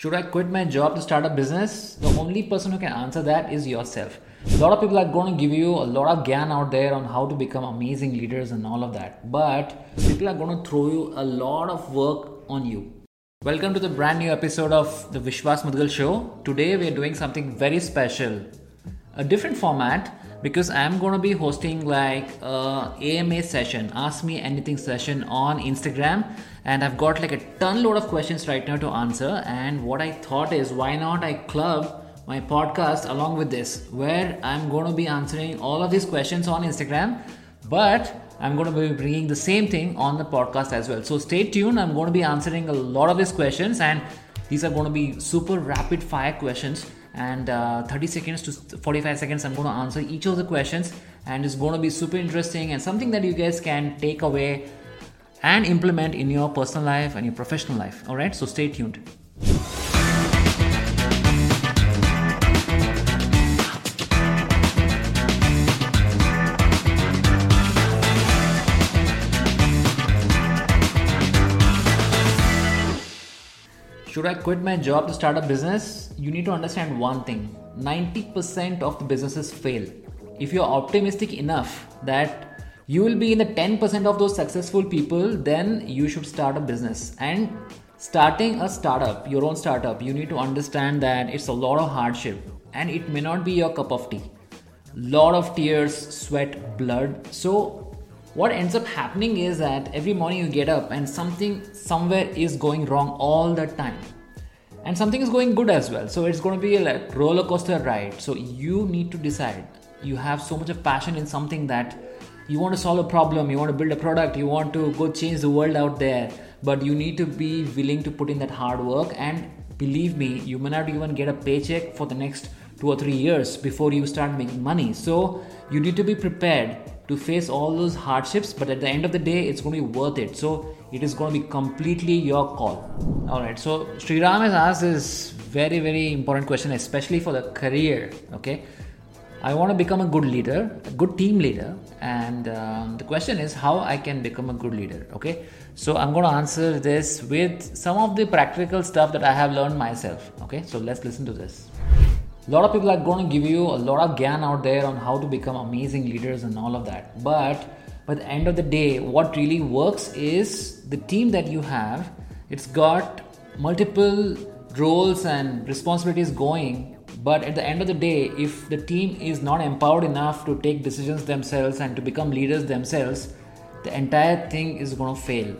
Should I quit my job to start a business? The only person who can answer that is yourself. A lot of people are going to give you a lot of gyan out there on how to become amazing leaders and all of that. But people are going to throw you a lot of work on you. Welcome to the brand new episode of the Vishwas Mudagal Show. Today we are doing something very special. A different format because I'm to be hosting like a AMA session, Ask Me Anything session on Instagram and I've got like a ton load of questions right now to answer. And what I thought is, why not I club my podcast along with this, where I'm to be answering all of these questions on Instagram, but I'm going to be bringing the same thing on the podcast as well. So stay tuned. I'm going to be answering a lot of these questions, and these are going to be super rapid fire questions. And uh, 30 seconds to 45 seconds, I'm going to answer each of the questions, and it's going to be super interesting and something that you guys can take away and implement in your personal life and your professional life. All right, so stay tuned. Should I quit my job to start a business? You need to understand one thing 90% of the businesses fail. If you're optimistic enough that you will be in the 10% of those successful people then you should start a business and starting a startup your own startup you need to understand that it's a lot of hardship and it may not be your cup of tea lot of tears sweat blood so what ends up happening is that every morning you get up and something somewhere is going wrong all the time. And something is going good as well. So it's going to be like roller coaster ride. So you need to decide. You have so much of passion in something that you want to solve a problem, you want to build a product, you want to go change the world out there, but you need to be willing to put in that hard work. And believe me, you may not even get a paycheck for the next two or three years before you start making money. So you need to be prepared to face all those hardships, but at the end of the day, it's going to be worth it. So it is going to be completely your call. All right. So Sri Ram has asked this very, very important question, especially for the career. Okay I want to become a good leader, a good team leader, and um, the question is how I can become a good leader. Okay, so I'm going to answer this with some of the practical stuff that I have learned myself. Okay, so let's listen to this. A lot of people are going to give you a lot of gyan out there on how to become amazing leaders and all of that, but by the end of the day, what really works is the team that you have. It's got multiple roles and responsibilities going but at the end of the day, if the team is not empowered enough to take decisions themselves and to become leaders themselves, the entire thing is going to fail.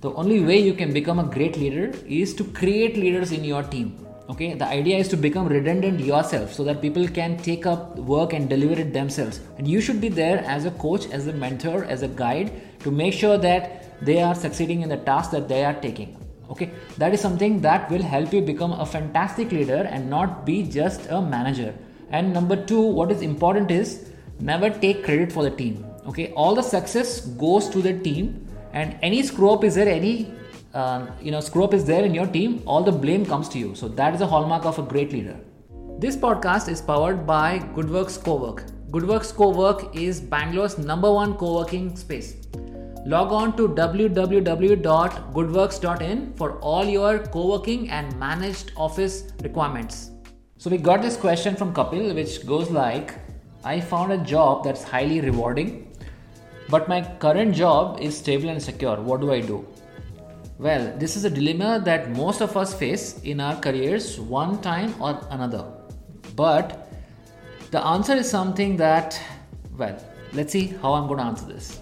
The only way you can become a great leader is to create leaders in your team. Okay, the idea is to become redundant yourself so that people can take up work and deliver it themselves. And you should be there as a coach, as a mentor, as a guide to make sure that they are succeeding in the task that they are taking. Okay that is something that will help you become a fantastic leader and not be just a manager. And number 2 what is important is never take credit for the team. Okay all the success goes to the team and any screw up is there any uh, you know screw up is there in your team all the blame comes to you so that is a hallmark of a great leader this podcast is powered by goodworks cowork goodworks cowork is bangalore's number one co-working space log on to www.goodworks.in for all your co-working and managed office requirements. So we got this question from Kapil which goes like I found a job that's highly rewarding but my current job is stable and secure. What do I do? Well, this is a dilemma that most of us face in our careers one time or another. But the answer is something that well, let's see how I'm going to answer this.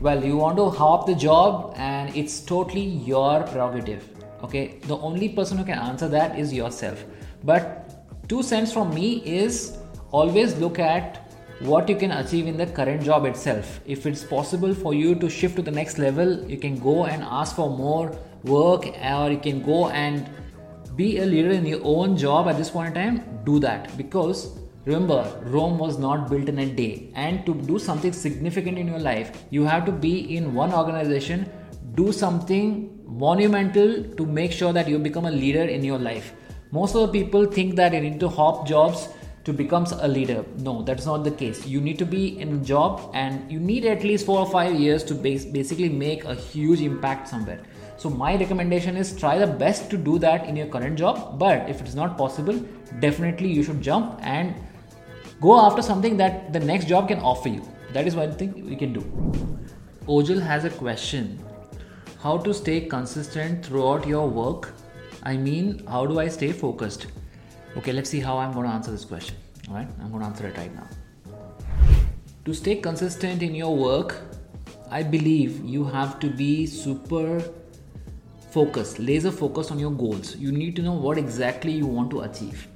Well you want to hop the job and it's totally your prerogative okay? The only person who can answer that is yourself. But two cents from me is always look at what you can achieve in the current job itself. If it's possible for you to shift to the next level you can go and ask for more work or you can go and be a leader in your own job at this point in time do that. Because Remember, Rome was not built in a day, and to do something significant in your life, you have to be in one organization, do something monumental to make sure that you become a leader in your life. Most of the people think that you need to hop jobs to become a leader. No, that's not the case. You need to be in a job and you need at least four or five years to basically make a huge impact somewhere. so my recommendation is try the best to do that in your current job but if it's not possible definitely you should jump and go after something that the next job can offer you that is one thing you can do ojal has a question how to stay consistent throughout your work i mean how do i stay focused okay let's see how i'm going to answer this question. All right i'm going to answer it right now. To stay consistent in your work i believe you have to be super focused laser focused on your goals. You need to know what exactly you want to achieve.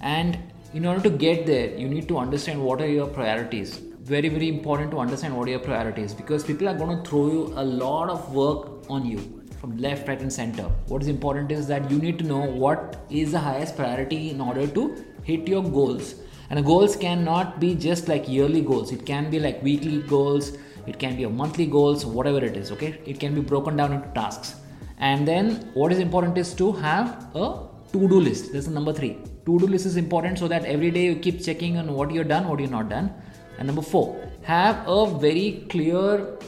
And in order to get there you need to understand what are your priorities. Very very important to understand what are your priorities because people are going to throw you a lot of work on you from left right and center. What is important is that you need to know what is the highest priority in order to hit your goals. And goals cannot be just like yearly goals. It can be like weekly goals. It can be a monthly goals whatever it is okay? It can be broken down into tasks. And then what is important is to have a to-do list. This is number three. To-do list is important so that every day you keep checking on what you're done what you're not done. And number four have a very clear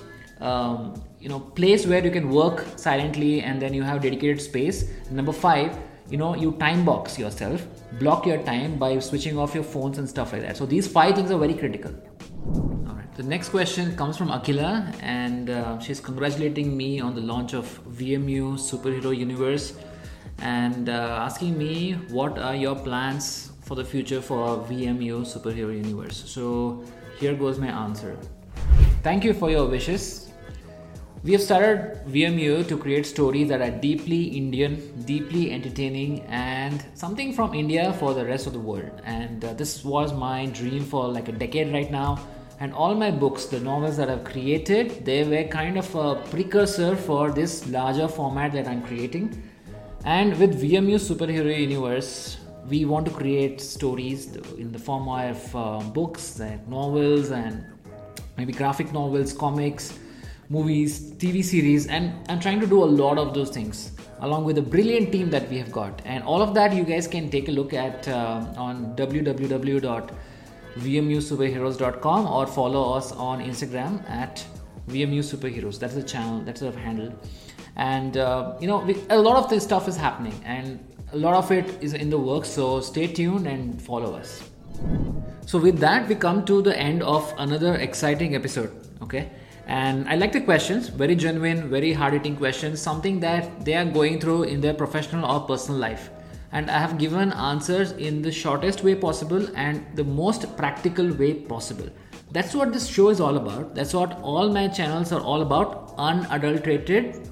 um, you know place where you can work silently and then you have dedicated space. Number five you know you time box yourself block your time by switching off your phones and stuff like that. So these five things are very critical. All right the next question comes from akila and uh, she's congratulating me on the launch of vmu superhero universe and uh, asking me what are your plans for the future for vmu superhero universe. So here goes my answer. Thank you for your wishes we have started VMU to create stories that are deeply Indian, deeply entertaining, and something from India for the rest of the world. And uh, this was my dream for like a decade right now. And all my books, the novels that I've created, they were kind of a precursor for this larger format that I'm creating. And with VMU Superhero Universe, we want to create stories in the form of uh, books, like novels, and maybe graphic novels, comics movies, TV series, and I'm trying to do a lot of those things along with a brilliant team that we have got. And all of that you guys can take a look at uh, on www.vmusuperheroes.com or follow us on Instagram at VMU Superheroes. That's the channel, that's the handle. And uh, you know, we, a lot of this stuff is happening, and a lot of it is in the works. So stay tuned and follow us. So with that, we come to the end of another exciting episode. Okay and I like the questions, very genuine, very hard hitting questions, something that they are going through in their professional or personal life. And I have given answers in the shortest way possible and the most practical way possible. That's what this show is all about. That's what all my channels are all about unadulterated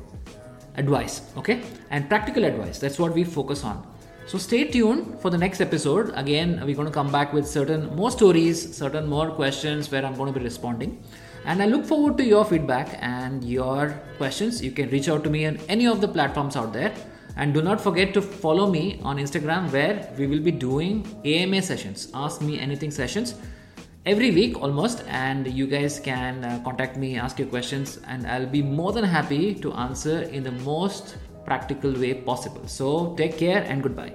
advice, okay? And practical advice. That's what we focus on. So stay tuned for the next episode. Again, we're going to come back with certain more stories, certain more questions where I'm going to be responding and I look forward to your feedback and your questions. You can reach out to me on any of the platforms out there. And do not forget to follow me on Instagram where we will be doing AMA sessions, Ask Me Anything sessions every week almost. And you guys can uh, contact me, ask your questions, and I'll be more than happy to answer in the most practical way possible. So take care and goodbye.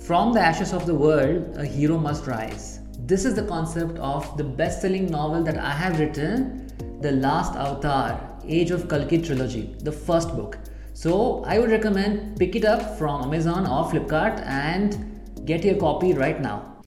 From the ashes of the world, a hero must rise. This is the concept of the best selling novel that I have written, The Last Avatar Age of Kalki trilogy, the first book. So I would recommend pick it up from Amazon or Flipkart and get your copy right now.